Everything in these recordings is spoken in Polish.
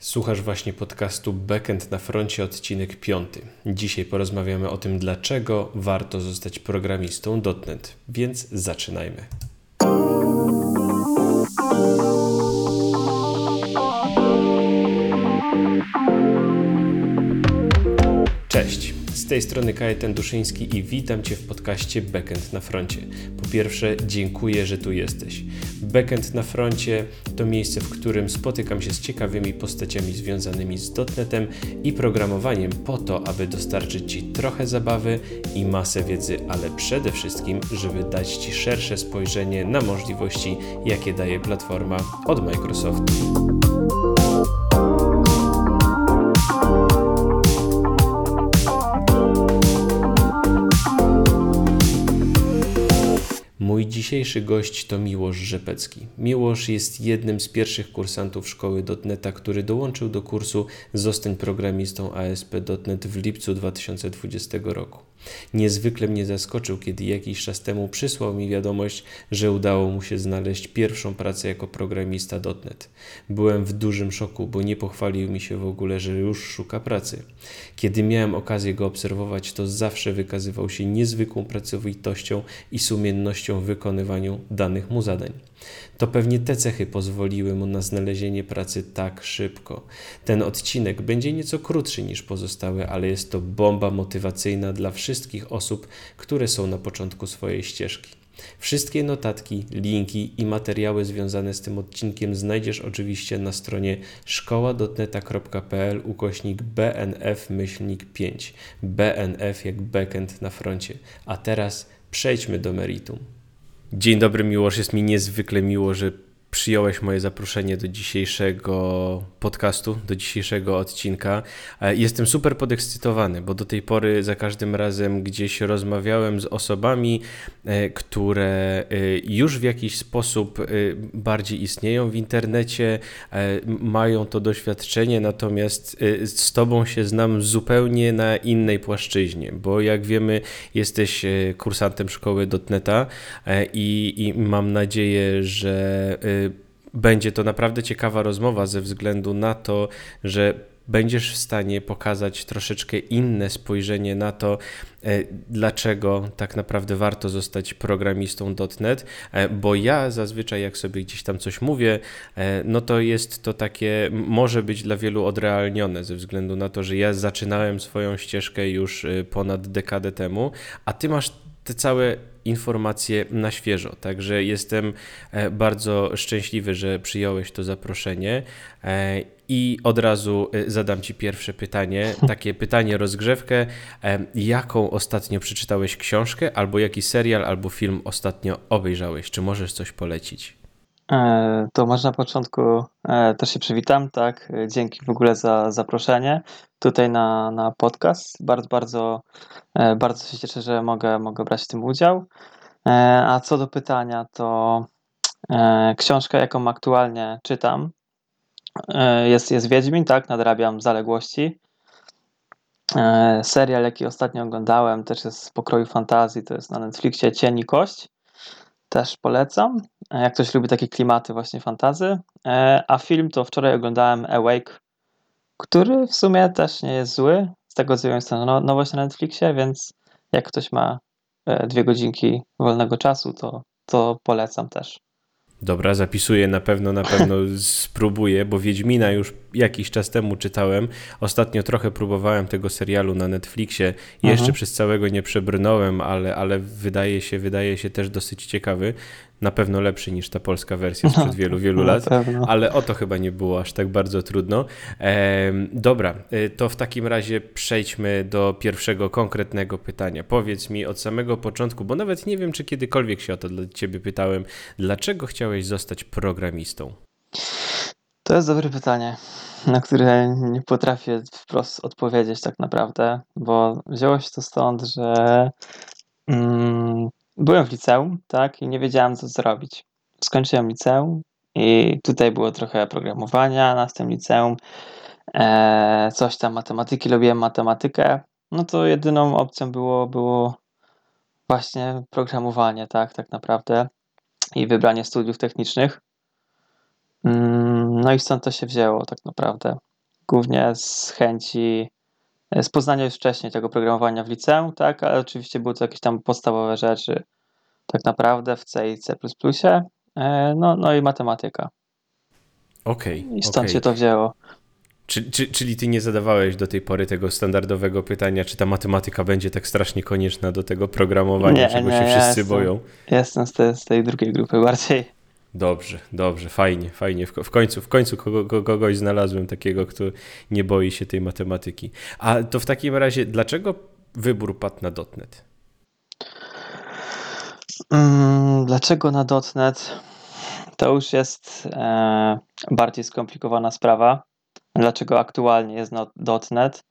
Słuchasz właśnie podcastu Backend na froncie, odcinek 5. Dzisiaj porozmawiamy o tym, dlaczego warto zostać programistą .NET, więc zaczynajmy. Cześć. Z tej strony Kajetan Duszyński i witam Cię w podcaście Backend na froncie. Po pierwsze, dziękuję, że tu jesteś. Backend na froncie to miejsce, w którym spotykam się z ciekawymi postaciami związanymi z dotnetem i programowaniem po to, aby dostarczyć Ci trochę zabawy i masę wiedzy, ale przede wszystkim, żeby dać Ci szersze spojrzenie na możliwości, jakie daje platforma od Microsoftu. Dzisiejszy gość to Miłosz Rzepecki. Miłosz jest jednym z pierwszych kursantów szkoły .NETA, który dołączył do kursu Zostań programistą ASP.NET w lipcu 2020 roku. Niezwykle mnie zaskoczył, kiedy jakiś czas temu przysłał mi wiadomość, że udało mu się znaleźć pierwszą pracę jako programista .NET. Byłem w dużym szoku, bo nie pochwalił mi się w ogóle, że już szuka pracy. Kiedy miałem okazję go obserwować, to zawsze wykazywał się niezwykłą pracowitością i sumiennością w wykonywaniu danych mu zadań. To pewnie te cechy pozwoliły mu na znalezienie pracy tak szybko. Ten odcinek będzie nieco krótszy niż pozostałe, ale jest to bomba motywacyjna dla wszystkich osób, które są na początku swojej ścieżki. Wszystkie notatki, linki i materiały związane z tym odcinkiem znajdziesz oczywiście na stronie szkoła.neta.pl ukośnik bnf-5. BNF jak backend na froncie. A teraz przejdźmy do meritum. Dzień dobry, Miłosz. Jest mi niezwykle miło, że przyjąłeś moje zaproszenie do dzisiejszego podcastu, do dzisiejszego odcinka. E, jestem super podekscytowany, bo do tej pory za każdym razem gdzieś rozmawiałem z osobami, e, które e, już w jakiś sposób bardziej istnieją w internecie, mają to doświadczenie, natomiast z Tobą się znam zupełnie na innej płaszczyźnie, bo jak wiemy, jesteś kursantem szkoły .NETA i, i mam nadzieję, że będzie to naprawdę ciekawa rozmowa ze względu na to, że będziesz w stanie pokazać troszeczkę inne spojrzenie na to, e, dlaczego tak naprawdę warto zostać programistą .NET, e, bo ja zazwyczaj jak sobie gdzieś tam coś mówię, e, no to jest to takie, może być dla wielu odrealnione ze względu na to, że ja zaczynałem swoją ścieżkę już ponad dekadę temu, a ty masz te całe informacje na świeżo. Także jestem e, bardzo szczęśliwy, że przyjąłeś to zaproszenie. E, I od razu e, zadam Ci pierwsze pytanie, takie pytanie rozgrzewkę. Jaką ostatnio przeczytałeś książkę, albo jaki serial, albo film ostatnio obejrzałeś? Czy możesz coś polecić? To może na początku też się przywitam, tak? Dzięki w ogóle za zaproszenie tutaj na, na podcast. Bardzo, bardzo, e, bardzo się cieszę, że mogę, mogę brać w tym udział. E, a co do pytania, to e, książka, jaką aktualnie czytam, jest, jest Wiedźmin, tak, nadrabiam zaległości. Serial, jaki ostatnio oglądałem, też jest z pokroju fantazji, to jest na Netflixie Cień i Kość. Też polecam, jak ktoś lubi takie klimaty właśnie fantazy. A film to wczoraj oglądałem Awake który w sumie też nie jest zły. Z tego co wiem, jest to no, nowość na Netflixie, więc jak ktoś ma e, dwie godzinki wolnego czasu, to, to polecam też. Dobra, zapisuję na pewno, na pewno spróbuję, bo Wiedźmina już jakiś czas temu czytałem. Ostatnio trochę próbowałem tego serialu na Netflixie. Jeszcze mhm. przez całego nie przebrnąłem, ale, ale wydaje się, wydaje się też dosyć ciekawy na pewno lepszy niż ta polska wersja sprzed wielu, wielu lat, ale o to chyba nie było aż tak bardzo trudno. Dobra, to w takim razie przejdźmy do pierwszego konkretnego pytania. Powiedz mi od samego początku, bo nawet nie wiem, czy kiedykolwiek się o to dla ciebie pytałem, dlaczego chciałeś zostać programistą? To jest dobre pytanie, na które nie potrafię wprost odpowiedzieć tak naprawdę, bo wzięło się to stąd, że mm, byłem w liceum, tak, i nie wiedziałem, co zrobić. Skończyłem liceum i tutaj było trochę programowania na tym liceum, e, coś tam matematyki, lubiłem matematykę, no to jedyną opcją było, było właśnie programowanie, tak, tak naprawdę i wybranie studiów technicznych. Mm, no i stąd to się wzięło tak naprawdę. głównie z chęci, z poznania już wcześniej tego programowania w liceum, tak, ale oczywiście były to jakieś tam podstawowe rzeczy, tak naprawdę w C i C++, no, no i matematyka. Okej. Okay, I stąd okay. się to wzięło. Czy, czy, czyli ty nie zadawałeś do tej pory tego standardowego pytania, czy ta matematyka będzie tak strasznie konieczna do tego programowania, nie, czego nie, się wszyscy ja jestem, boją? Jestem z tej, z tej drugiej grupy bardziej. Dobrze, dobrze, fajnie, fajnie. W, końcu, w końcu kogo, kogoś znalazłem takiego, kto nie boi się tej matematyki. A to w takim razie, dlaczego wybór padł na .NET? Mm, dlaczego na .NET? To już jest e, bardziej skomplikowana sprawa. Dlaczego aktualnie jest .NET?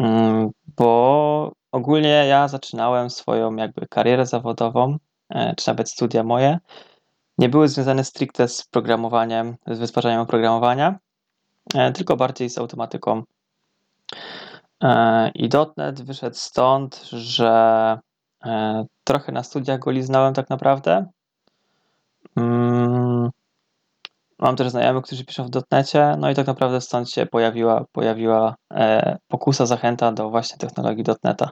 Mm, bo ogólnie ja zaczynałem swoją jakby karierę zawodową, e, czy nawet studia moje, nie były związane stricte z programowaniem, z wytwarzaniem oprogramowania, e, tylko bardziej z automatyką. E, I wyszedł stąd, że trochę na studiach go liznałem tak naprawdę. Mm, Mam też znajomych, którzy piszą w dotnecie, no i tak naprawdę stąd się pojawiła, pojawiła e, pokusa, zachęta do właśnie technologii dotneta.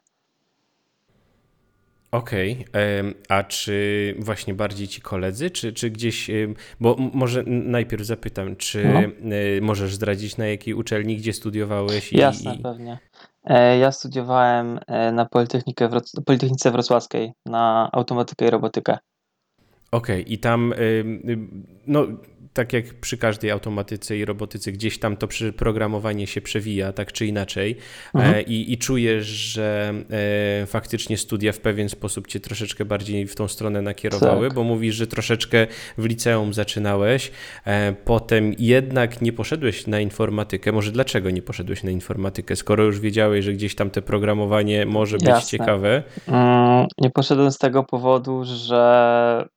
Okej, okay. a czy właśnie bardziej ci koledzy, czy, czy gdzieś, bo może najpierw zapytam, czy no. możesz zdradzić na jakiej uczelni, gdzie studiowałeś? I, Jasne, i... pewnie. E, ja studiowałem e, na Politechnikę, Politechnice Wrocławskiej na automatykę i robotykę. Okej, okay. i tam, no tak jak przy każdej automatyce i robotyce, gdzieś tam to programowanie się przewija, tak czy inaczej, mhm. E, I, i czujesz, że e, faktycznie studia w pewien sposób cię troszeczkę bardziej w tą stronę nakierowały, tak. bo mówisz, że troszeczkę w liceum zaczynałeś, e, potem jednak nie poszedłeś na informatykę. Może dlaczego nie poszedłeś na informatykę, skoro już wiedziałeś, że gdzieś tam te programowanie może być Jasne. ciekawe? Mm, nie poszedłem z tego powodu, że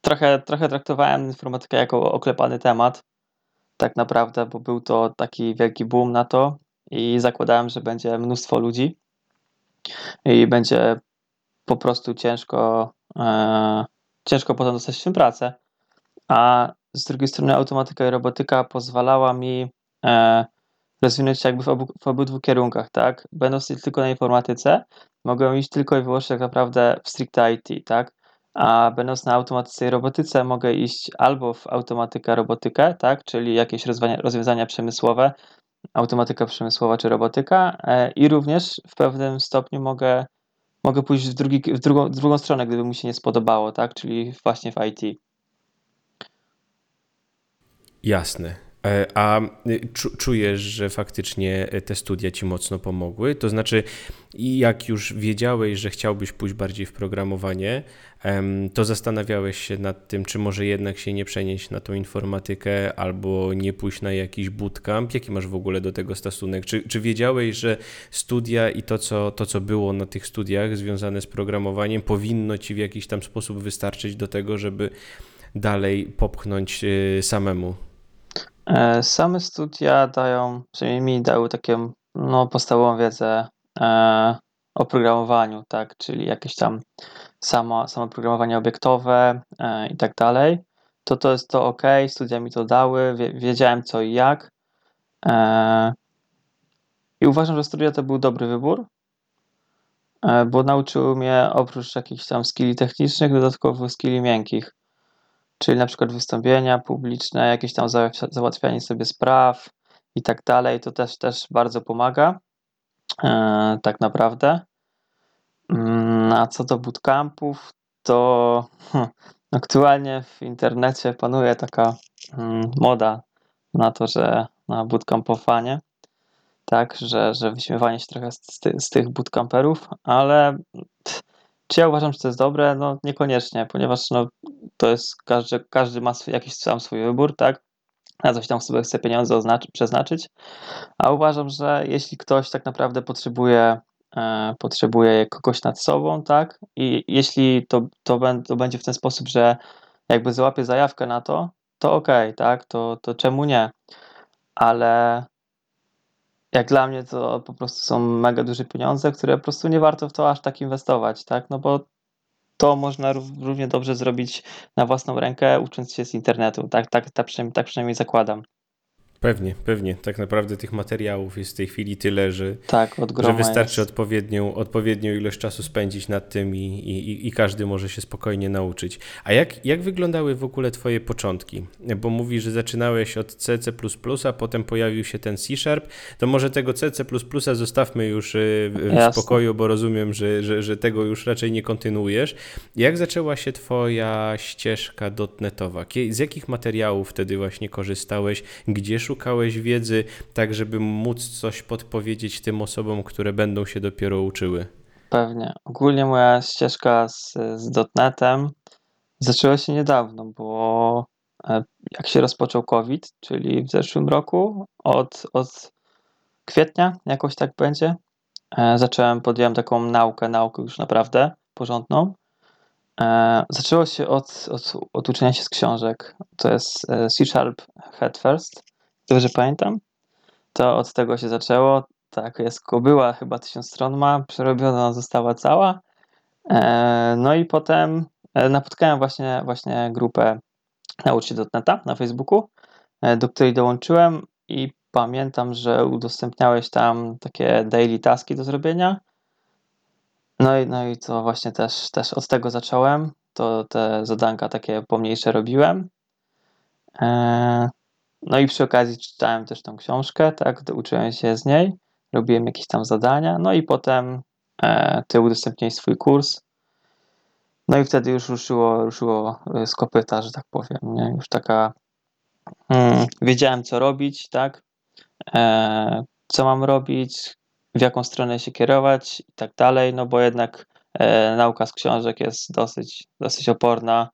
trochę, trochę traktowałem informatykę jako oklepany temat, tak naprawdę, bo był to taki wielki boom na to i zakładałem, że będzie mnóstwo ludzi i będzie po prostu ciężko, e, ciężko potem dostać się pracę. A z drugiej strony automatyka i robotyka pozwalała mi e, rozwinąć się jakby w, obu, w obydwu kierunkach, tak? Będąc tylko na informatyce, mogłem iść tylko i wyłącznie tak naprawdę w stricte IT, tak? A będąc na automatyce robotyce mogę iść albo w automatykę, robotykę, tak, czyli jakieś rozwiązania przemysłowe, automatyka przemysłowa czy robotyka e, i również w pewnym stopniu mogę, mogę pójść w, drugi, w, drugą, w drugą stronę, gdyby mi się nie spodobało, tak, czyli właśnie w IT. Jasne. E, a y, czujesz, że faktycznie te studia ci mocno pomogły? To znaczy, jak już wiedziałeś, że chciałbyś pójść bardziej w programowanie, to zastanawiałeś się nad tym, czy może jednak się nie przenieść na tą informatykę albo nie pójść na jakiś bootcamp. Jaki masz w ogóle do tego stosunek? Czy, czy wiedziałeś, że studia i to co, to, co było na tych studiach związane z programowaniem, powinno ci w jakiś tam sposób wystarczyć do tego, żeby dalej popchnąć y, samemu? E, same studia dają, przynajmniej mi dały taką no, podstawową wiedzę e, o programowaniu, tak, czyli jakieś tam samo, samo programowanie obiektowe e, i tak dalej, to to jest to ok, studia mi to dały, wiedziałem co i jak. I uważam, że studia to był dobry wybór, bo nauczyły mnie oprócz jakichś tam skilli technicznych, dodatkowo skilli miękkich, czyli na przykład wystąpienia publiczne, jakieś tam załatwianie sobie spraw i tak dalej, to też, też bardzo pomaga, tak naprawdę. Mm, a co do bootcampów, to hm, aktualnie w internecie panuje taka hmm, moda na to, że na bootcampowanie, tak, że, że wyśmiewanie się trochę z, z tych bootcamperów, ale czy ja uważam, że to jest dobre? No niekoniecznie, ponieważ no, to jest, każdy, każdy ma swój, jakiś sam swój wybór, tak, na coś tam sobie chce pieniądze oznaczy, przeznaczyć, a uważam, że jeśli ktoś tak naprawdę potrzebuje E, potrzebuje kogoś nad sobą, tak? I jeśli to, to, to będzie w ten sposób, że jakby załapie zajawkę na to, to okej, okay, tak? To, to czemu nie? Ale jak dla mnie to po prostu są mega duże pieniądze, które po prostu nie warto w to aż tak inwestować, tak? No bo to można równie dobrze zrobić na własną rękę, ucząc się z internetu, tak, tak, tak, przynajmniej, tak przynajmniej zakładam. Pewnie, pewnie. Tak naprawdę tych materiałów jest w tej chwili tyle, że, Tak, że wystarczy jest. odpowiednią, odpowiednią ilość czasu spędzić nad tym i, i, i każdy może się spokojnie nauczyć. A jak, jak wyglądały w ogóle Twoje początki? Bo mówisz, że zaczynałeś od C, a potem pojawił się ten C Sharp. To może tego C, C++ zostawmy już y, w, Jasne. spokoju, bo rozumiem, że, że, że tego już raczej nie kontynuujesz. Jak zaczęła się Twoja ścieżka dotnetowa? Z jakich materiałów wtedy właśnie korzystałeś? Gdzie szukałeś wiedzy, tak żeby móc coś podpowiedzieć tym osobom, które będą się dopiero uczyły? Pewnie. Ogólnie moja ścieżka z, z .NETem zaczęła się niedawno, bo e, jak się rozpoczął COVID, czyli w zeszłym roku, od, od kwietnia jakoś tak będzie, e, zacząłem, podjąłem taką naukę, naukę już naprawdę porządną. E, Zaczęło się od, od, od uczenia się z książek. To jest e, C Sharp Head First, dobrze pamiętam. To od tego się zaczęło. Tak, jest była chyba tysiąc stron ma, przerobiona została cała. E, No i potem e, napotkałem właśnie, właśnie grupę Naucz na Facebooku, e, do której dołączyłem i pamiętam, że udostępniałeś tam takie daily taski do zrobienia. No i, no i to właśnie też, też od tego zacząłem. To te zadanka takie pomniejsze robiłem. No i przy okazji czytałem też tą książkę, tak, uczyłem się z niej, robiłem jakieś tam zadania, no i potem e, ty udostępniłeś swój kurs. No i wtedy już ruszyło, ruszyło e, z kopyta, że tak powiem, nie? Już taka mm, wiedziałem co robić, tak? E, co mam robić, w jaką stronę się kierować i tak dalej, no bo jednak e, nauka z książek jest dosyć, dosyć oporna,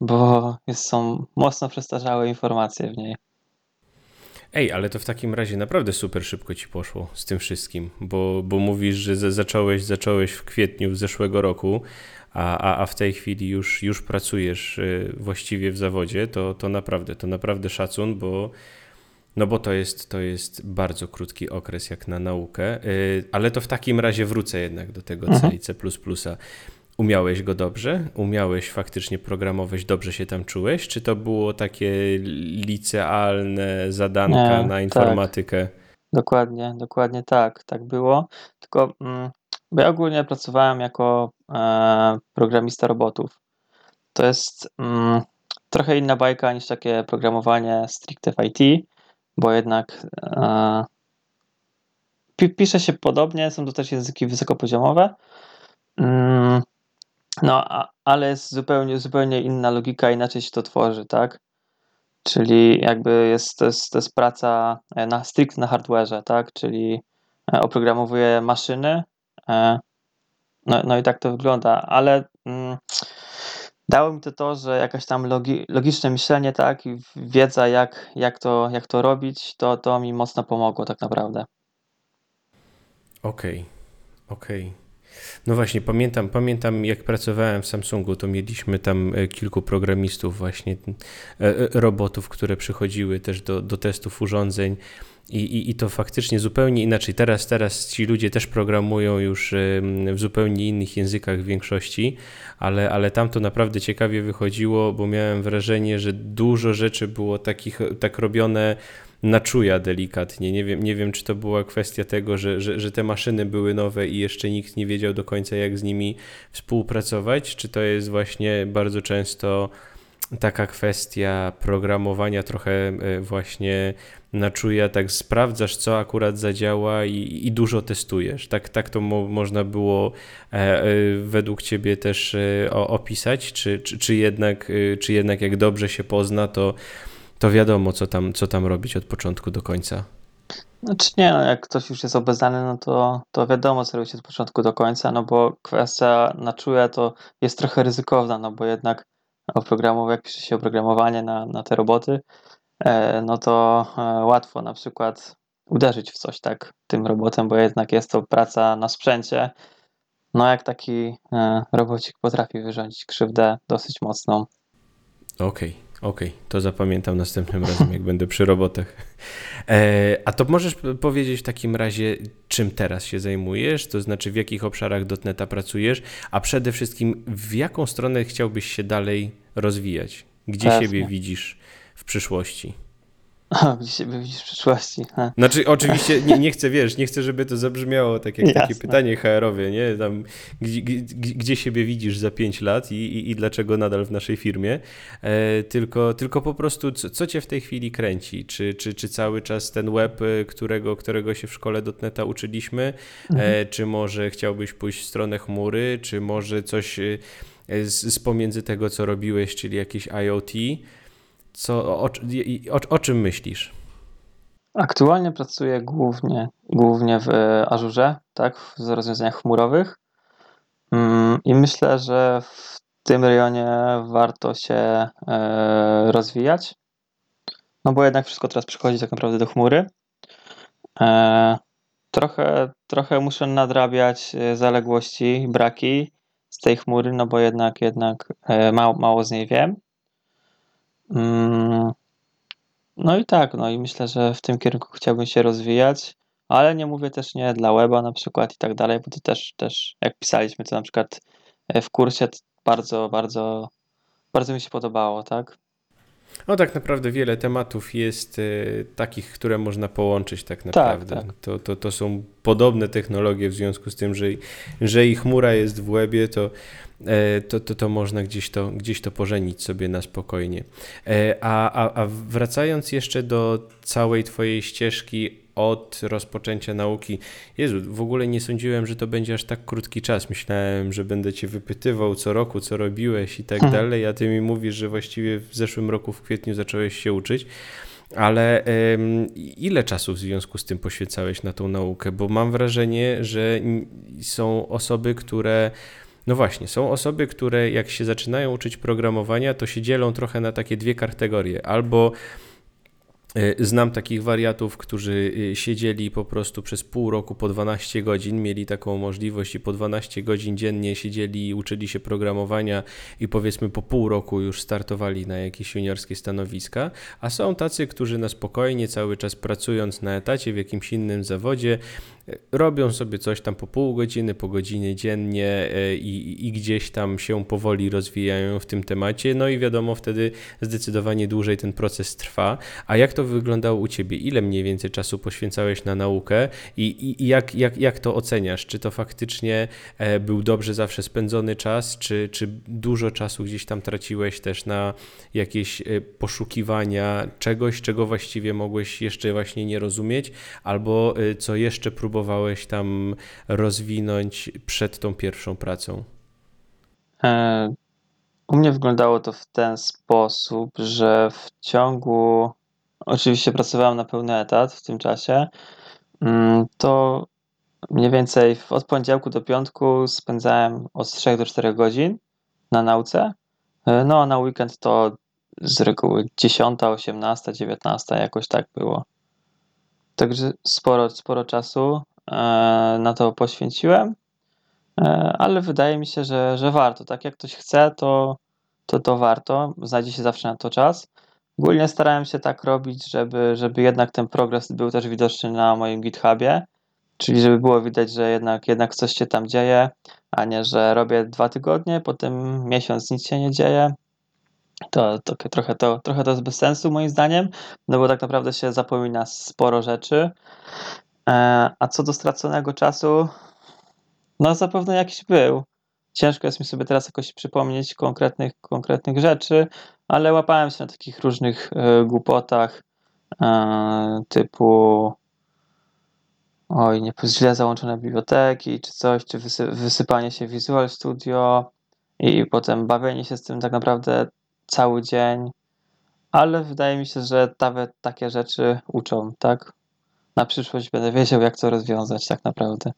bo jest, są mocno przestarzałe informacje w niej. Ej, ale to w takim razie naprawdę super szybko ci poszło z tym wszystkim, bo, bo mówisz, że za- zacząłeś, zacząłeś w kwietniu zeszłego roku, a, a, a w tej chwili już, już pracujesz y, właściwie w zawodzie, to, to naprawdę, to naprawdę szacun, bo, no bo to jest, to jest bardzo krótki okres jak na naukę, y, ale to w takim razie wrócę jednak do tego C i C++. Umiałeś go dobrze? Umiałeś faktycznie programować? Dobrze się tam czułeś? Czy to było takie licealne zadanka Nie, na tak. informatykę? Dokładnie, dokładnie tak, tak było. Tylko mm, bo ja ogólnie pracowałem jako e, programista robotów. To jest mm, trochę inna bajka niż takie programowanie stricte w IT, bo jednak e, pi, pisze się podobnie, są to też języki wysokopoziomowe, mm, no a, ale jest zupełnie, zupełnie inna logika, inaczej się to tworzy, tak? Czyli jakby jest, to, jest, to jest praca e, na stricte na hardware'ze, tak? Czyli e, oprogramowuję maszyny. e, No, no i tak to wygląda, ale mm, dało mi to to, że jakaś tam logi, logiczne myślenie, tak, i wiedza, jak, jak, to, jak to robić, to, to mi mocno pomogło tak naprawdę. Okej, okej. No właśnie, pamiętam, pamiętam jak pracowałem w Samsungu, to mieliśmy tam e, kilku programistów właśnie, e, e, robotów, które przychodziły też do, do testów urządzeń i, i, i to faktycznie zupełnie inaczej. Teraz, teraz ci ludzie też programują już w zupełnie innych językach w większości, ale, ale tam to naprawdę ciekawie wychodziło, bo miałem wrażenie, że dużo rzeczy było takich, tak robione na czuja delikatnie. Nie wiem, nie wiem, czy to była kwestia tego, że, że, że te maszyny były nowe i jeszcze nikt nie wiedział do końca, jak z nimi współpracować, czy to jest właśnie bardzo często taka kwestia programowania trochę e, właśnie na czuja, tak sprawdzasz, co akurat zadziała i, i dużo testujesz. Tak, tak to mo można było e, e, według ciebie też e, o, opisać, czy, czy, czy, jednak, e, czy jednak jak dobrze się pozna, to, to wiadomo, co tam, co tam robić od początku do końca. Znaczy nie, no jak ktoś już jest obeznany, no to, to wiadomo, co robić od początku do końca, no bo kwestia na czuje to jest trochę ryzykowna, no bo jednak oprogramowanie, jak pisze się oprogramowanie na, na te roboty, e, no to e, łatwo na przykład uderzyć w coś tak tym robotem, bo jednak jest to praca na sprzęcie. No jak taki e, robocik potrafi wyrządzić krzywdę dosyć mocną. Okej, okej, to zapamiętam następnym razem, jak będę przy robotach. E, a to możesz powiedzieć w takim razie, czym teraz się zajmujesz, to znaczy w jakich obszarach dotneta pracujesz, a przede wszystkim w jaką stronę chciałbyś się dalej rozwijać? Gdzie Pewnie. siebie widzisz w przyszłości? O, gdzie siebie widzisz w przyszłości. Ha. Znaczy, oczywiście nie, nie chcę, wiesz, nie chcę, żeby to zabrzmiało tak jak takie Jasne. pytanie HR-owie, nie? Tam, gdzie, gdzie, siebie widzisz za 5 lat i, i, i dlaczego nadal w naszej firmie, e, tylko, tylko po prostu co, co cię w tej chwili kręci? Czy, czy, czy cały czas ten web, e, którego, którego się w szkole dotneta uczyliśmy, e, czy może chciałbyś pójść w stronę chmury, czy może coś e, z, z pomiędzy tego, co robiłeś, czyli jakieś IoT? Co, o, o, o czym myślisz? Aktualnie pracuję głównie, głównie w Azurze, tak, w rozwiązaniach chmurowych. Mm, I myślę, że w tym rejonie warto się e, rozwijać. No bo jednak wszystko teraz przychodzi tak naprawdę do chmury. E, trochę, trochę muszę nadrabiać e, zaległości, braki z tej chmury, no bo jednak, jednak e, mało, mało z niej wiem. Mm, No i tak, no i myślę, że w tym kierunku chciałbym się rozwijać, ale nie mówię też nie dla weba na przykład i tak dalej, bo to też, też jak pisaliśmy, to na przykład e, w kursie bardzo, bardzo, bardzo mi się podobało, tak? No tak naprawdę wiele tematów jest e, takich, które można połączyć tak naprawdę. tak. To, to, to są podobne technologie w związku z tym, że, że i chmura jest w webie, to, e, to, to, to można gdzieś to, gdzieś to pożenić sobie na spokojnie. E, a, a, a wracając jeszcze do całej twojej ścieżki od rozpoczęcia nauki. Jezu, w ogóle nie sądziłem, że to będzie aż tak krótki czas. Myślałem, że będę cię wypytywał co roku, co robiłeś i tak Hmm. dalej, a ty mi mówisz, że właściwie w zeszłym roku w kwietniu zacząłeś się uczyć. Ale em, ile czasu w związku z tym poświęcałeś na tą naukę? Bo mam wrażenie, że są osoby, które. No właśnie, są osoby, które jak się zaczynają uczyć programowania, to się dzielą trochę na takie dwie kategorie. Albo Znam takich wariatów, którzy e, siedzieli po prostu przez pół roku po 12 godzin, mieli taką możliwość i po 12 godzin dziennie siedzieli i uczyli się programowania i powiedzmy po pół roku już startowali na jakieś juniorskie stanowiska, a są tacy, którzy na spokojnie cały czas pracując na etacie w jakimś innym zawodzie, e, robią sobie coś tam po pół godziny, po godzinie dziennie e, i, i gdzieś tam się powoli rozwijają w tym temacie, no i wiadomo wtedy zdecydowanie dłużej ten proces trwa. A jak to wyglądało u Ciebie? Ile mniej więcej czasu poświęcałeś na naukę i, i, i jak, jak, jak to oceniasz? Czy to faktycznie e, był dobrze zawsze spędzony czas, czy, czy dużo czasu gdzieś tam traciłeś też na jakieś e, poszukiwania czegoś, czego właściwie mogłeś jeszcze właśnie nie rozumieć, albo e, co jeszcze próbowałeś tam rozwinąć przed tą pierwszą pracą? U mnie wyglądało to w ten sposób, że w ciągu, oczywiście pracowałem na pełny etat w tym czasie, mm, to mniej więcej od poniedziałku do piątku spędzałem od 3 do 4 godzin na nauce, E, no a na weekend to z reguły 10, 18, 19, jakoś tak było. Także sporo, sporo czasu e, na to poświęciłem. E, ale wydaje mi się, że, że warto. Tak jak ktoś chce, to, to to warto. Znajdzie się zawsze na to czas. Ogólnie starałem się tak robić, żeby, żeby jednak ten progres był też widoczny na moim GitHubie, czyli żeby było widać, że jednak, jednak coś się tam dzieje, a nie, że robię dwa tygodnie, potem miesiąc nic się nie dzieje. To, to trochę, to trochę to jest bez sensu moim zdaniem, no bo tak naprawdę się zapomina sporo rzeczy. E, a co do straconego czasu, no zapewne jakiś był. Ciężko jest mi sobie teraz jakoś przypomnieć konkretnych, konkretnych rzeczy, ale łapałem się na takich różnych e, głupotach e, typu oj, nie źle załączone biblioteki, czy coś, czy wysy, wysypanie się Visual Studio i potem bawienie się z tym tak naprawdę cały dzień. Ale wydaje mi się, że nawet takie rzeczy uczą, tak? Na przyszłość będę wiedział, jak to rozwiązać tak naprawdę.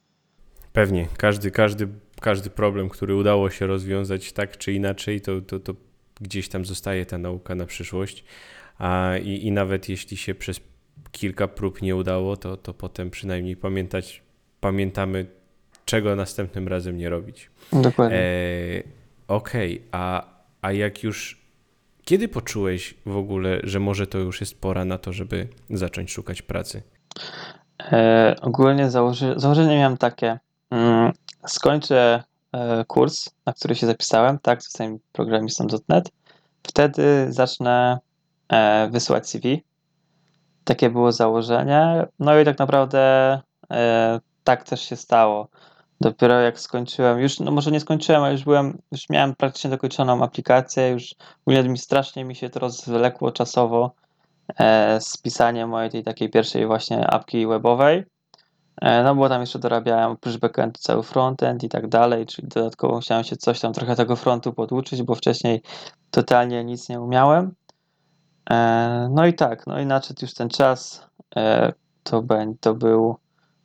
Pewnie, każdy, każdy, każdy problem, który udało się rozwiązać tak czy inaczej, to, to, to gdzieś tam zostaje ta nauka na przyszłość. A, i, I nawet jeśli się przez kilka prób nie udało, to, to potem przynajmniej pamiętać, pamiętamy, czego następnym razem nie robić. Dokładnie. E, Okej, a, a jak już. Kiedy poczułeś w ogóle, że może to już jest pora na to, żeby zacząć szukać pracy? E, ogólnie założy, założenie miałem takie. Mm, skończę e, kurs, na który się zapisałem, tak, zostałem programistą.net. Wtedy zacznę e, wysyłać CV takie było założenie. No i tak naprawdę e, tak też się stało. Dopiero jak skończyłem, już, no może nie skończyłem, ale już byłem, już miałem praktycznie dokończoną aplikację, już mi strasznie mi się to rozwlekło czasowo e, z pisaniem mojej tej takiej pierwszej właśnie apki webowej. E, no bo tam jeszcze dorabiałem oprócz backendu cały frontend i tak dalej, czyli dodatkowo musiałem się coś tam trochę tego frontu poduczyć, bo wcześniej totalnie nic nie umiałem. E, no i tak, no i nadszedł już ten czas, e, to, to był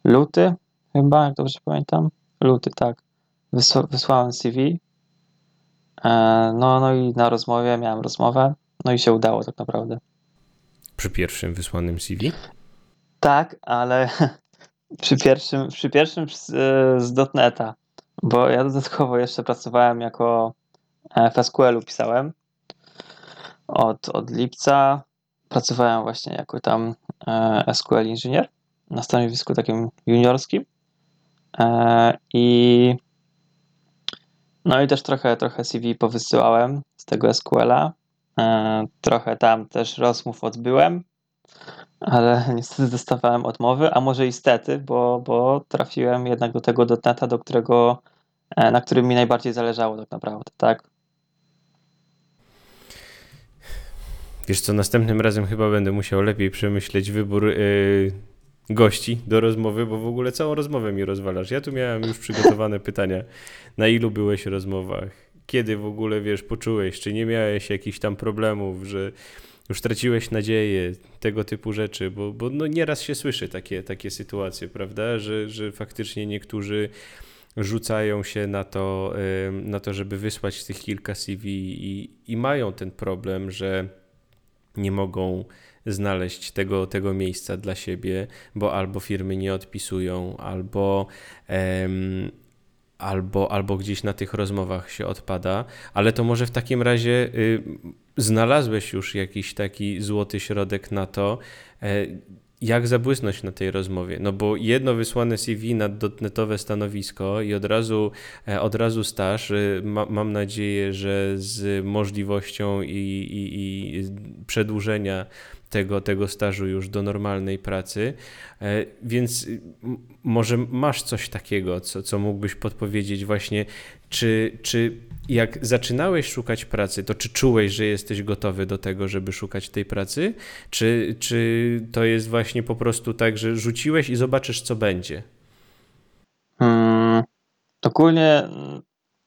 luty chyba, jak dobrze pamiętam, luty, tak. Wysła, wysłałem CV, no, no i na rozmowie miałem rozmowę, no i się udało tak naprawdę. Przy pierwszym wysłanym CV? Tak, ale przy pierwszym, przy pierwszym z, z dotneta, bo ja dodatkowo jeszcze pracowałem jako w SQL-u pisałem od, od lipca. Pracowałem właśnie jako tam e, SQL inżynier na stanowisku takim juniorskim e, i no i też trochę, trochę CV powysyłałem z tego SQL-a. E, trochę tam też rozmów odbyłem, ale niestety dostawałem odmowy, a może i stety, bo, bo trafiłem jednak do tego dotneta, do którego, na którym mi najbardziej zależało tak naprawdę, tak? Wiesz co, następnym razem chyba będę musiał lepiej przemyśleć wybór yy, gości do rozmowy, bo w ogóle całą rozmowę mi rozwalasz. Ja tu miałem już przygotowane pytania. Na ilu byłeś rozmowach? Kiedy w ogóle, wiesz, poczułeś? Czy nie miałeś jakichś tam problemów, że już traciłeś nadzieję, tego typu rzeczy, bo, bo no nieraz się słyszy takie, takie sytuacje, prawda, że, że faktycznie niektórzy rzucają się na to, na to, żeby wysłać tych kilka CV i, i mają ten problem, że nie mogą znaleźć tego, tego miejsca dla siebie, bo albo firmy nie odpisują, albo, um, albo, albo gdzieś na tych rozmowach się odpada. Ale to może w takim razie y, znalazłeś już jakiś taki złoty środek na to, y, jak zabłysnąć na tej rozmowie. No bo jedno wysłane CV na dotnetowe stanowisko i od razu, e, od razu staż. Y, ma, mam nadzieję, że z możliwością i, i, i przedłużenia tego, tego stażu już do normalnej pracy. E, więc może masz coś takiego, co, co mógłbyś podpowiedzieć właśnie, czy, czy jak zaczynałeś szukać pracy, to czy czułeś, że jesteś gotowy do tego, żeby szukać tej pracy? Czy, czy to jest właśnie po prostu tak, że rzuciłeś i zobaczysz, co będzie? Hmm, ogólnie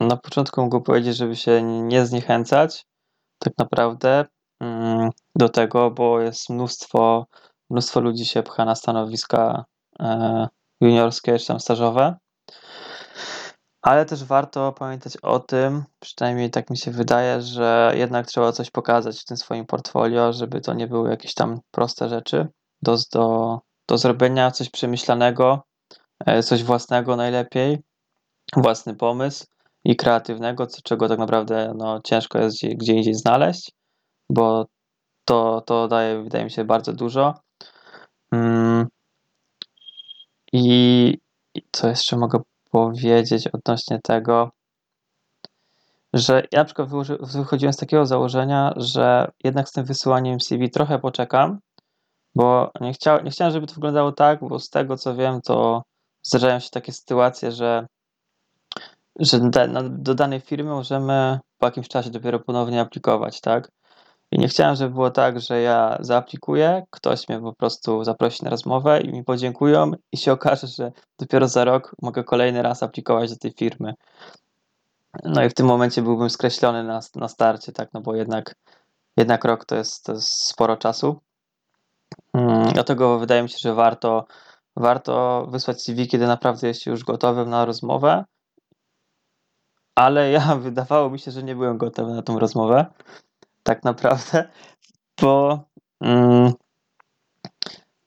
na początku mogę powiedzieć, żeby się nie zniechęcać tak naprawdę do tego, bo jest mnóstwo, mnóstwo ludzi się pcha na stanowiska e, juniorskie czy tam stażowe. Ale też warto pamiętać o tym, przynajmniej tak mi się wydaje, że jednak trzeba coś pokazać w tym swoim portfolio, żeby to nie były jakieś tam proste rzeczy. Do, do, do zrobienia, coś przemyślanego, e, coś własnego najlepiej, własny pomysł i kreatywnego, czego tak naprawdę no, ciężko jest gdzie, gdzie indziej znaleźć, bo to, to daje, wydaje mi się, bardzo dużo. Mm. I, co jeszcze mogę powiedzieć odnośnie tego, że ja na przykład wychodziłem z takiego założenia, że jednak z tym wysyłaniem CV trochę poczekam, bo nie, chciał, nie chciałem, żeby to wyglądało tak, bo z tego co wiem, to zdarzają się takie sytuacje, że, że do danej firmy możemy po jakimś czasie dopiero ponownie aplikować, tak? I nie chciałem, żeby było tak, że ja zaaplikuję, ktoś mnie po prostu zaprosi na rozmowę i mi podziękują i się okaże, że dopiero za rok mogę kolejny raz aplikować do tej firmy. No i w tym momencie byłbym skreślony na, na starcie, tak, no bo jednak, jednak rok to jest, to jest sporo czasu. Hmm, dlatego wydaje mi się, że warto, warto wysłać CV, kiedy naprawdę jest już gotowym na rozmowę. Ale ja wydawało mi się, że nie byłem gotowy na tą rozmowę tak naprawdę, bo mm,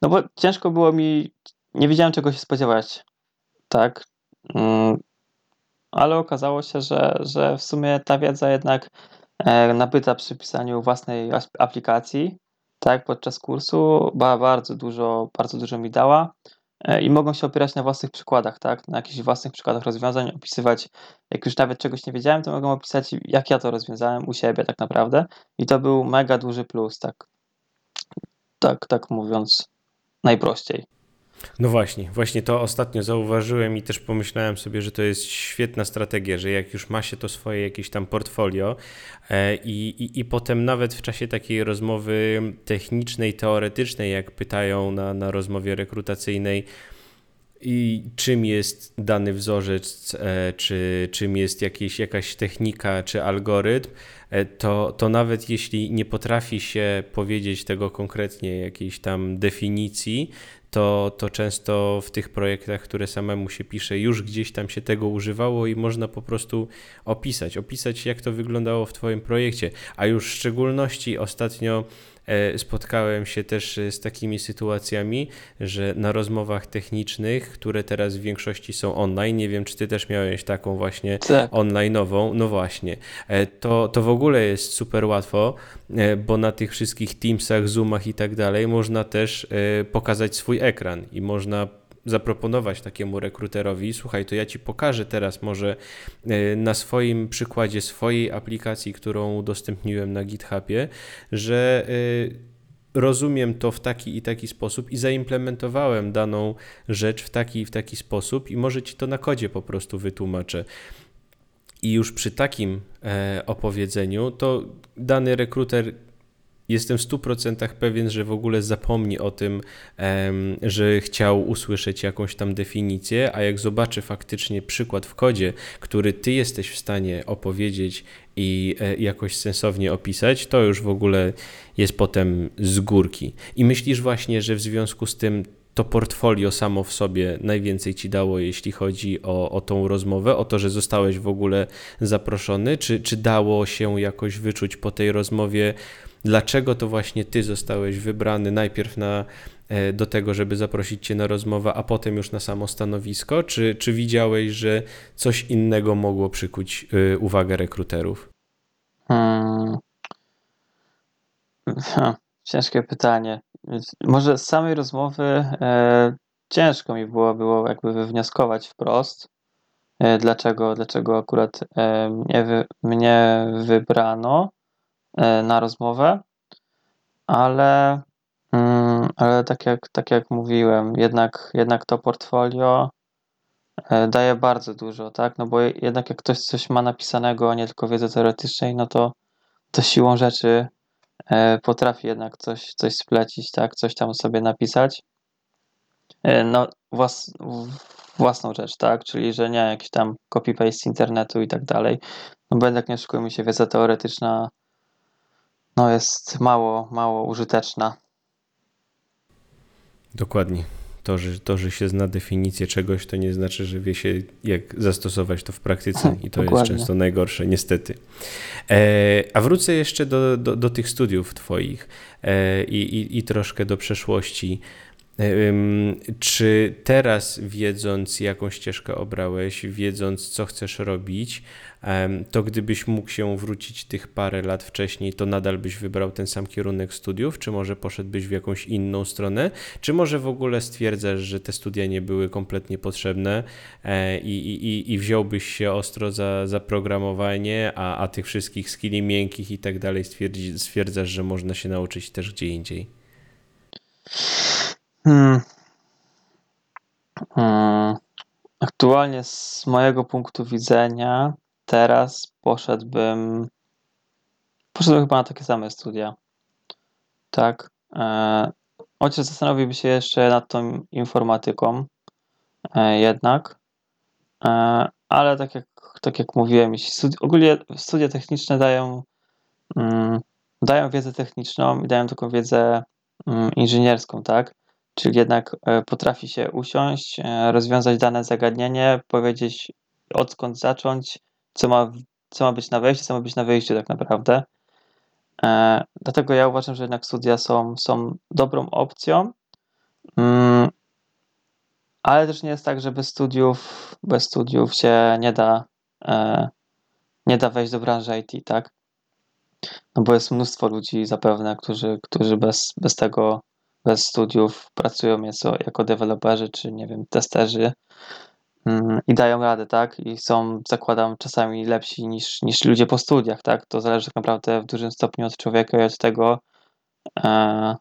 no bo ciężko było mi, nie wiedziałem czego się spodziewać, tak, mm, ale okazało się, że, że w sumie ta wiedza jednak e, nabyta przy pisaniu własnej aplikacji, tak, podczas kursu bardzo dużo, bardzo dużo mi dała i mogą się opierać na własnych przykładach, tak? Na jakichś własnych przykładach rozwiązań, opisywać, jak już nawet czegoś nie wiedziałem, to mogą opisać, jak ja to rozwiązałem u siebie tak naprawdę. I to był mega duży plus, tak. tak, tak mówiąc najprościej. No właśnie, właśnie to ostatnio zauważyłem i też pomyślałem sobie, że to jest świetna strategia, że jak już ma się to swoje jakieś tam portfolio e, i, i, i potem nawet w czasie takiej rozmowy technicznej, teoretycznej, jak pytają na, na rozmowie rekrutacyjnej, i czym jest dany wzorzec, e, czy czym jest jakieś, jakaś technika, czy algorytm, e, to, to nawet jeśli nie potrafi się powiedzieć tego konkretnie, jakiejś tam definicji, to, to często w tych projektach, które samemu się pisze, już gdzieś tam się tego używało i można po prostu opisać, opisać jak to wyglądało w Twoim projekcie. A już w szczególności ostatnio spotkałem się też e, z takimi sytuacjami, że na rozmowach technicznych, które teraz w większości są online, nie wiem, czy ty też miałeś taką właśnie tak. online'ową, no właśnie, e, to, to w ogóle jest super łatwo, bo na tych wszystkich Teamsach, Zoomach i tak dalej można też pokazać swój ekran i można zaproponować takiemu rekruterowi, słuchaj, to ja ci pokażę teraz może e, na swoim przykładzie swojej aplikacji, którą udostępniłem na GitHubie, że e, rozumiem to w taki i taki sposób i zaimplementowałem daną rzecz w taki i w taki sposób i może ci to na kodzie po prostu wytłumaczę. I już przy takim e, opowiedzeniu, to dany rekruter jestem w 100% pewien, że w ogóle zapomni o tym, że chciał usłyszeć jakąś tam definicję, a jak zobaczy faktycznie przykład w kodzie, który ty jesteś w stanie opowiedzieć i e, jakoś sensownie opisać, to już w ogóle jest potem z górki. I myślisz właśnie, że w związku z tym to portfolio samo w sobie najwięcej ci dało, jeśli chodzi o, o tą rozmowę, o to, że zostałeś w ogóle zaproszony? Czy, czy dało się jakoś wyczuć po tej rozmowie, dlaczego to właśnie ty zostałeś wybrany najpierw na, e, do tego, żeby zaprosić cię na rozmowę, a potem już na samo stanowisko? Czy, czy widziałeś, że coś innego mogło przykuć e, uwagę rekruterów? Hmm. Ciężkie pytanie. Może z samej rozmowy e, ciężko mi było, było jakby wywnioskować wprost, e, dlaczego, dlaczego akurat e, mnie, wy, mnie wybrano. E, na rozmowę, ale, mm, ale tak, jak, tak jak mówiłem, jednak, jednak to portfolio e, daje bardzo dużo, tak? No bo jednak jak ktoś coś ma napisanego, nie tylko wiedzy teoretycznej, no to, to siłą rzeczy e, potrafi jednak coś, coś splecić, tak? Coś tam sobie napisać. No, włas, własną rzecz, tak? Czyli, że nie jakiś tam copy-paste internetu i tak dalej. No bo jednak nie szykuje mi się wiedza teoretyczna no jest mało, mało użyteczna. Dokładnie. To że, to, że się zna definicję czegoś, to nie znaczy, że wie się, jak zastosować to w praktyce, i to Dokładnie. jest często najgorsze, niestety. E, a wrócę jeszcze do, do, do tych studiów Twoich e, i, i troszkę do przeszłości. Czy teraz, wiedząc, jaką ścieżkę obrałeś, wiedząc, co chcesz robić, to gdybyś mógł się wrócić tych parę lat wcześniej, to nadal byś wybrał ten sam kierunek studiów, czy może poszedłbyś w jakąś inną stronę, czy może w ogóle stwierdzasz, że te studia nie były kompletnie potrzebne e, i, i, i wziąłbyś się ostro za, za programowanie, a, a tych wszystkich skilli miękkich i tak dalej stwierdzasz, że można się nauczyć też gdzie indziej? Hmm. Hmm. Aktualnie z mojego punktu widzenia teraz poszedłbym poszedłbym chyba na takie same studia. Tak. E, chociaż zastanowiłbym się jeszcze nad tą informatyką e, jednak. E, ale tak jak, tak jak mówiłem, studi- ogólnie studia techniczne dają, mm, dają wiedzę techniczną i dają taką wiedzę mm, inżynierską, tak? Czyli jednak e, potrafi się usiąść, e, rozwiązać dane zagadnienie, powiedzieć odkąd zacząć, co ma, co ma być na wejściu, co ma być na wyjściu tak naprawdę. E, dlatego ja uważam, że jednak studia są, są dobrą opcją, mm, ale też nie jest tak, że bez studiów, bez studiów się nie da, nie da wejść do branży IT, tak? No bo jest mnóstwo ludzi zapewne, którzy, którzy bez, bez tego bez studiów pracują jako deweloperzy, czy nie wiem, testerzy mm, i dają radę, tak? I są, zakładam, czasami lepsi niż, niż ludzie po studiach, tak? To zależy tak naprawdę w dużym stopniu od człowieka i od tego, e,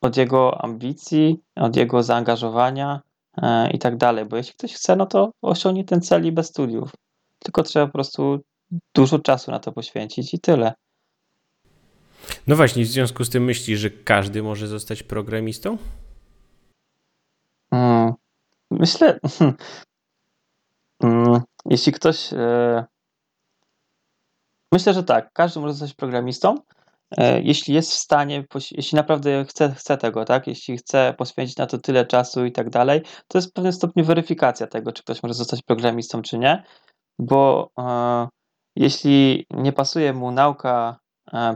od jego ambicji, od jego zaangażowania e, i tak dalej. Bo jeśli ktoś chce, no to osiągnie ten cel i bez studiów. Tylko trzeba po prostu dużo czasu na to poświęcić i tyle. No właśnie, w związku z tym myślisz, że każdy może zostać programistą? Hmm, myślę, hmm, jeśli ktoś. E, myślę, że tak, każdy może zostać programistą, e, jeśli jest w stanie, jeśli naprawdę chce, chce tego, tak? Jeśli chce poświęcić na to tyle czasu i tak dalej, to jest w pewnym stopniu weryfikacja tego, czy ktoś może zostać programistą, czy nie, bo e, jeśli nie pasuje mu nauka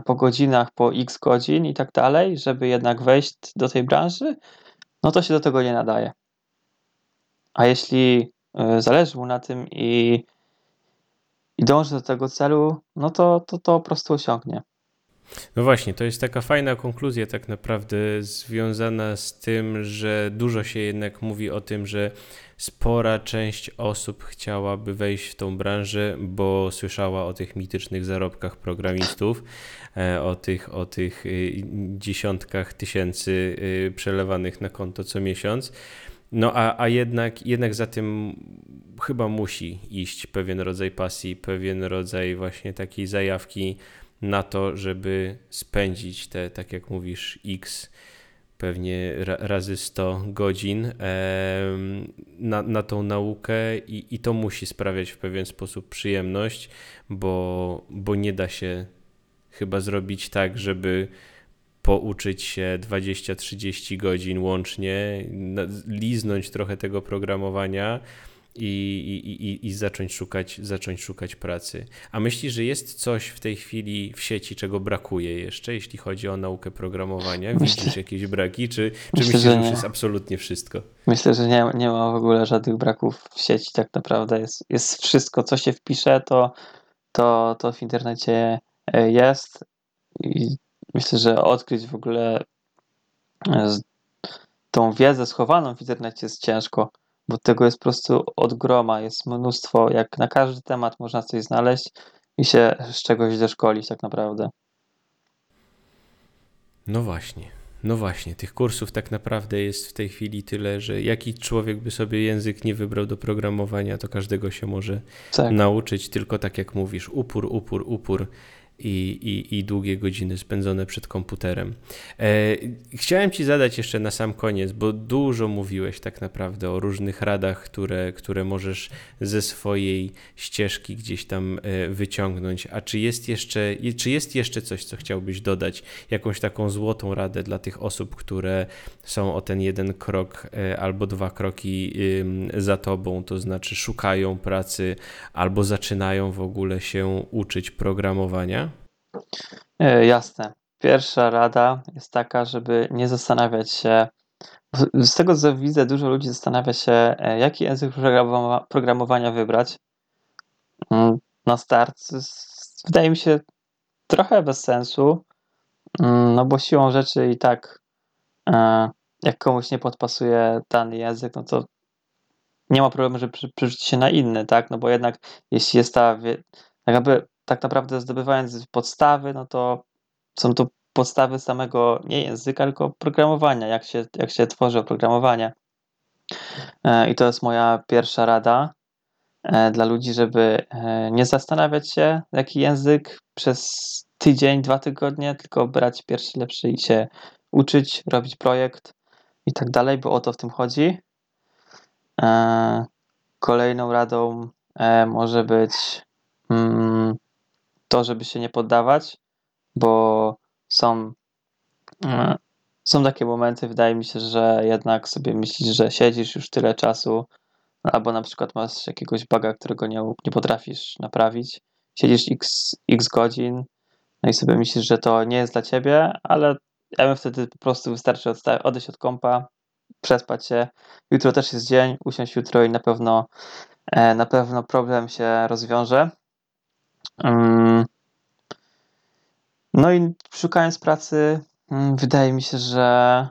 po godzinach, po x godzin i tak dalej, żeby jednak wejść do tej branży, no to się do tego nie nadaje. A jeśli e, zależy mu na tym i, i dąży do tego celu, no to, to to po prostu osiągnie. No właśnie, to jest taka fajna konkluzja, tak naprawdę związana z tym, że dużo się jednak mówi o tym, że spora część osób chciałaby wejść w tą branżę, bo słyszała o tych mitycznych zarobkach programistów, e, o tych, o tych y, dziesiątkach tysięcy y, przelewanych na konto co miesiąc. No a, a jednak, jednak za tym chyba musi iść pewien rodzaj pasji, pewien rodzaj właśnie takiej zajawki na to, żeby spędzić te, tak jak mówisz, x pewnie razy 100 godzin na, na tą naukę i, i to musi sprawiać w pewien sposób przyjemność, bo, bo nie da się chyba zrobić tak, żeby pouczyć się 20-30 godzin łącznie, liznąć trochę tego programowania i, i, i, zacząć, szukać, zacząć szukać pracy. A myślisz, że jest coś w tej chwili w sieci, czego brakuje jeszcze, jeśli chodzi o naukę programowania? Myślę, Widzisz jakieś braki, czy, czy myślę, myślisz, że, że już jest absolutnie wszystko? Myślę, że nie, nie ma w ogóle żadnych braków w sieci, tak naprawdę jest, jest wszystko, co się wpisze, to, to, to w internecie e, jest i myślę, że odkryć w ogóle e, tą wiedzę schowaną w internecie jest ciężko bo tego jest po prostu od groma, jest mnóstwo, jak na każdy temat można coś znaleźć i się z czegoś doszkolić tak naprawdę. No właśnie. No właśnie, tych kursów tak naprawdę jest w tej chwili tyle, że jaki człowiek by sobie język nie wybrał do programowania, to każdego się może tak. nauczyć, tylko tak jak mówisz, upór, upór, upór i, i, i długie godziny spędzone przed komputerem. E, chciałem Ci zadać jeszcze na sam koniec, bo dużo mówiłeś tak naprawdę o różnych radach, które, które możesz ze swojej ścieżki gdzieś tam e, wyciągnąć. A czy jest, jeszcze, czy jest jeszcze coś, co chciałbyś dodać? Jakąś taką złotą radę dla tych osób, które są o ten jeden krok e, albo dwa kroki za Tobą, to znaczy szukają pracy albo zaczynają w ogóle się uczyć programowania? E, jasne. Pierwsza rada jest taka, żeby nie zastanawiać się. Z tego co widzę, dużo ludzi zastanawia się, e, jaki język programowania wybrać mm, na start. Wydaje mi się trochę bez sensu, mm, no bo siłą rzeczy i tak, e, jak komuś nie podpasuje dany język, no to nie ma problemu, żeby przerzucić się na inny, tak? No bo jednak jeśli jest ta, jakby tak naprawdę zdobywając podstawy, no to są to podstawy samego nie języka, tylko programowania, jak się, jak się tworzy oprogramowanie. E, I to jest moja pierwsza rada e, dla ludzi, żeby e, nie zastanawiać się, jaki język przez tydzień, dwa tygodnie, tylko brać pierwszy lepszy i się uczyć, robić projekt i tak dalej, bo o to w tym chodzi. Kolejną radą może być mm, to, żeby się nie poddawać, bo są, e, są takie momenty, wydaje mi się, że jednak sobie myślisz, że siedzisz już tyle czasu, albo na przykład masz jakiegoś buga, którego nie, nie potrafisz naprawić, siedzisz x, x godzin, no i sobie myślisz, że to nie jest dla ciebie, ale ja bym wtedy po prostu wystarczy odejść od kompa, przespać się. Jutro też jest dzień, usiąść jutro i na pewno, e, na pewno problem się rozwiąże. Mm. No i szukając pracy, mm, wydaje mi się, że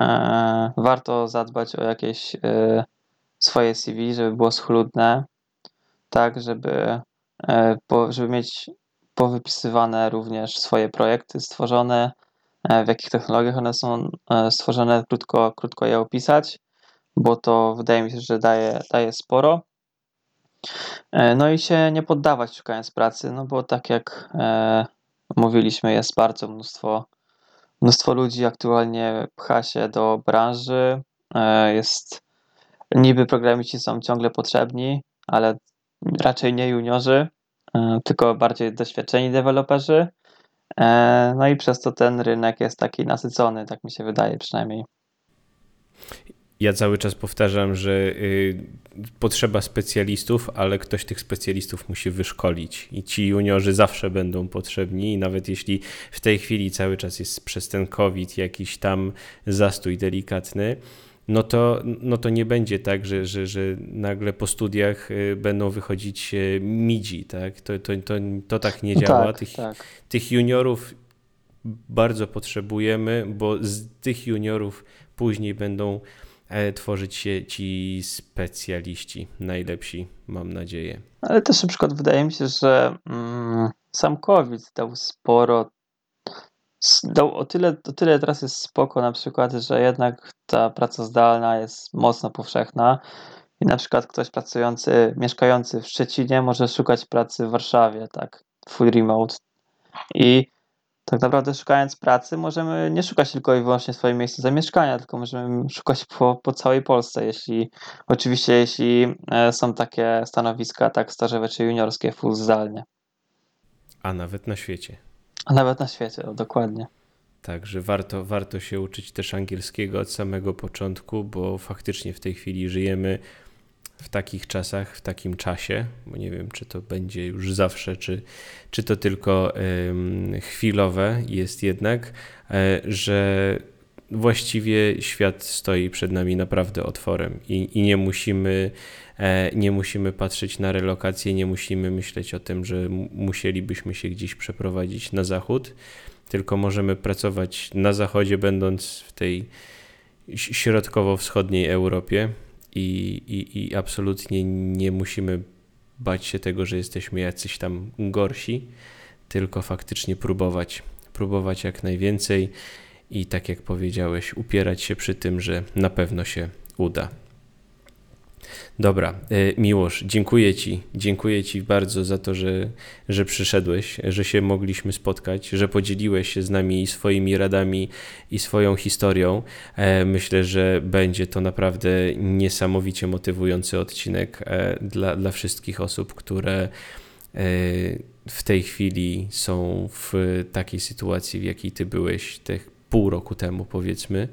e, warto zadbać o jakieś e, swoje CV, żeby było schludne, tak, żeby, e, żeby mieć powypisywane również swoje projekty stworzone, w jakich technologiach one są stworzone, krótko, krótko je opisać, bo to wydaje mi się, że daje, daje sporo. No i się nie poddawać szukając pracy, no bo tak jak mówiliśmy, jest bardzo mnóstwo, mnóstwo ludzi aktualnie pcha się do branży. Jest niby programiści są ciągle potrzebni, ale raczej nie juniorzy, e, tylko bardziej doświadczeni deweloperzy. E, no i przez to ten rynek jest taki nasycony, tak mi się wydaje przynajmniej. Ja cały czas powtarzam, że y, potrzeba specjalistów, ale ktoś tych specjalistów musi wyszkolić i ci juniorzy zawsze będą potrzebni i nawet jeśli w tej chwili cały czas jest przez ten COVID jakiś tam zastój delikatny, no to, no to nie będzie tak, że, że, że nagle po studiach y, będą wychodzić y, midzi, tak? To, to, to, to tak nie działa. Tak, tych, tak. tych juniorów bardzo potrzebujemy, bo z tych juniorów później będą tworzyć się ci specjaliści, najlepsi, mam nadzieję. Ale też na przykład wydaje mi się, że mm, sam COVID dał sporo dał o tyle, o tyle teraz jest spoko na przykład, że jednak ta praca zdalna jest mocno powszechna i na przykład ktoś pracujący, mieszkający w Szczecinie może szukać pracy w Warszawie, tak, full remote. I tak naprawdę szukając pracy możemy nie szukać tylko i wyłącznie swojego miejsca zamieszkania, tylko możemy szukać po, po całej Polsce, jeśli oczywiście jeśli e, są takie stanowiska tak stażowe czy juniorskie full zdalnie. A nawet na świecie. A nawet na świecie, o, dokładnie. Także warto, warto się uczyć też angielskiego od samego początku, bo faktycznie w tej chwili żyjemy w takich czasach, w takim czasie, bo nie wiem, czy to będzie już zawsze, czy, czy to tylko chwilowe jest jednak, e, że właściwie świat stoi przed nami naprawdę otworem i, i nie, musimy, e, nie musimy patrzeć na relokację, nie musimy myśleć o tym, że musielibyśmy się gdzieś przeprowadzić na zachód, tylko możemy pracować na zachodzie, będąc w tej środkowo-wschodniej Europie i, i, i absolutnie nie musimy bać się tego, że jesteśmy jacyś tam gorsi, tylko faktycznie próbować, próbować jak najwięcej i tak jak powiedziałeś, upierać się przy tym, że na pewno się uda. Dobra, e, Miłosz, dziękuję Ci. Dziękuję Ci bardzo za to, że, że przyszedłeś, że się mogliśmy spotkać, że podzieliłeś się z nami swoimi radami i swoją historią. E, myślę, że będzie to naprawdę niesamowicie motywujący odcinek e, dla, dla wszystkich osób, które w tej chwili są w takiej sytuacji, w jakiej Ty byłeś, tych pół roku temu, powiedzmy.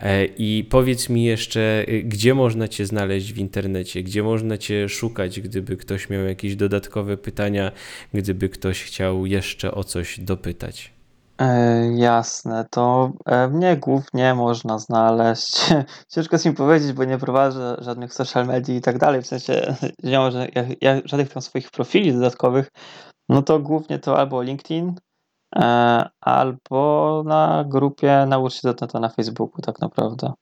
E, I powiedz mi jeszcze, y, gdzie można Cię znaleźć w internecie, gdzie można Cię szukać, gdyby ktoś miał jakieś dodatkowe pytania, gdyby ktoś chciał jeszcze o coś dopytać. E, jasne, to e, mnie głównie można znaleźć. Ciężko jest mi powiedzieć, bo nie prowadzę żadnych social media i tak dalej. W sensie nie mam żadnych tam swoich profili dodatkowych. No to głównie to albo LinkedIn, E, albo na grupie Naucz się na Facebooku tak naprawdę.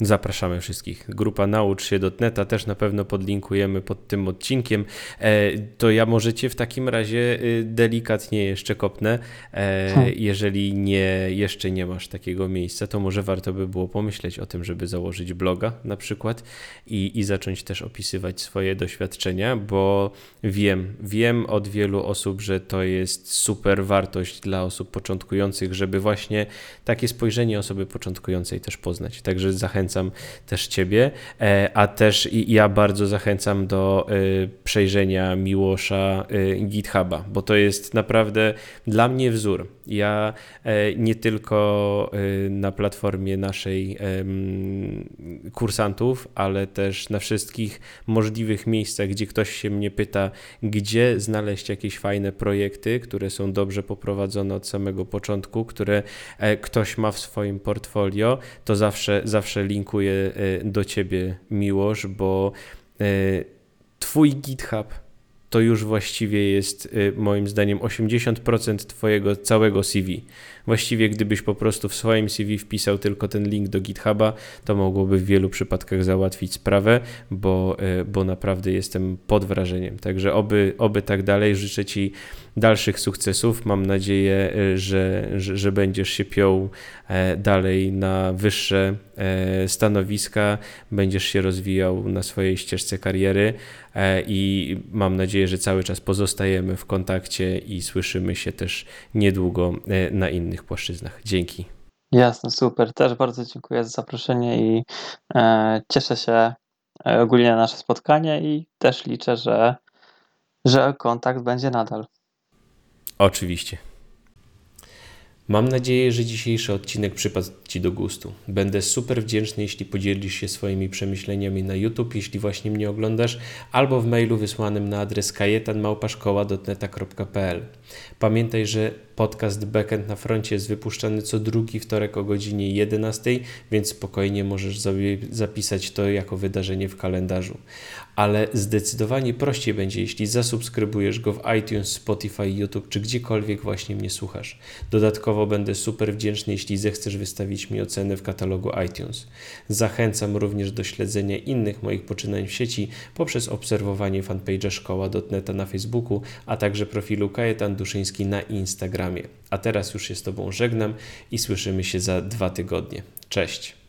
Zapraszamy wszystkich. Grupa Naucz się dotneta też na pewno podlinkujemy pod tym odcinkiem. E, to ja możecie w takim razie y, delikatnie jeszcze kopnę. E, hmm. Jeżeli nie, jeszcze nie masz takiego miejsca, to może warto by było pomyśleć o tym, żeby założyć bloga na przykład i, i zacząć też opisywać swoje doświadczenia, bo wiem, wiem od wielu osób, że to jest super wartość dla osób początkujących, żeby właśnie takie spojrzenie osoby początkującej też poznać. Także zachęcam zachęcam też Ciebie, e, a też ja bardzo zachęcam do e, przejrzenia Miłosza e, GitHuba, bo to jest naprawdę dla mnie wzór. Ja nie tylko na platformie naszej kursantów, ale też na wszystkich możliwych miejscach, gdzie ktoś się mnie pyta, gdzie znaleźć jakieś fajne projekty, które są dobrze poprowadzone od samego początku, które ktoś ma w swoim portfolio, to zawsze, zawsze linkuję e, do ciebie, Miłosz, bo e, twój GitHub to już właściwie jest e, moim zdaniem 80% twojego całego CV, Właściwie gdybyś po prostu w swoim CV wpisał tylko ten link do GitHuba, to mogłoby w wielu przypadkach załatwić sprawę, bo, e, bo naprawdę jestem pod wrażeniem. Także oby, oby tak dalej. Życzę Ci dalszych sukcesów. Mam nadzieję, e, że, że, że będziesz się piął e, dalej na wyższe stanowiska, będziesz się rozwijał na swojej ścieżce kariery i mam nadzieję, że cały czas pozostajemy w kontakcie i słyszymy się też niedługo na innych płaszczyznach. Dzięki. Jasne, super. Też bardzo dziękuję za zaproszenie i e, cieszę się e, ogólnie na nasze spotkanie i też liczę, że, że kontakt będzie nadal. Oczywiście. Mam nadzieję, że dzisiejszy odcinek przypadł Ci do gustu. Będę super wdzięczny, jeśli podzielisz się swoimi przemyśleniami na YouTube, jeśli właśnie mnie oglądasz, albo w mailu wysłanym na adres kajetanmałpaszkoła.pl. Pamiętaj, że podcast Backend na froncie jest wypuszczany co drugi wtorek o godzinie 11, więc spokojnie możesz zapisać to jako wydarzenie w kalendarzu. Ale zdecydowanie prościej będzie, jeśli zasubskrybujesz go w iTunes, Spotify, YouTube czy gdziekolwiek właśnie mnie słuchasz. Dodatkowo będę super wdzięczny, jeśli zechcesz wystawić mi ocenę w katalogu iTunes. Zachęcam również do śledzenia innych moich poczynań w sieci poprzez obserwowanie fanpage'a szkoła.net na Facebooku, a także profilu Kajetan Duszyński na Instagramie. A teraz już się z Tobą żegnam i słyszymy się za dwa tygodnie. Cześć!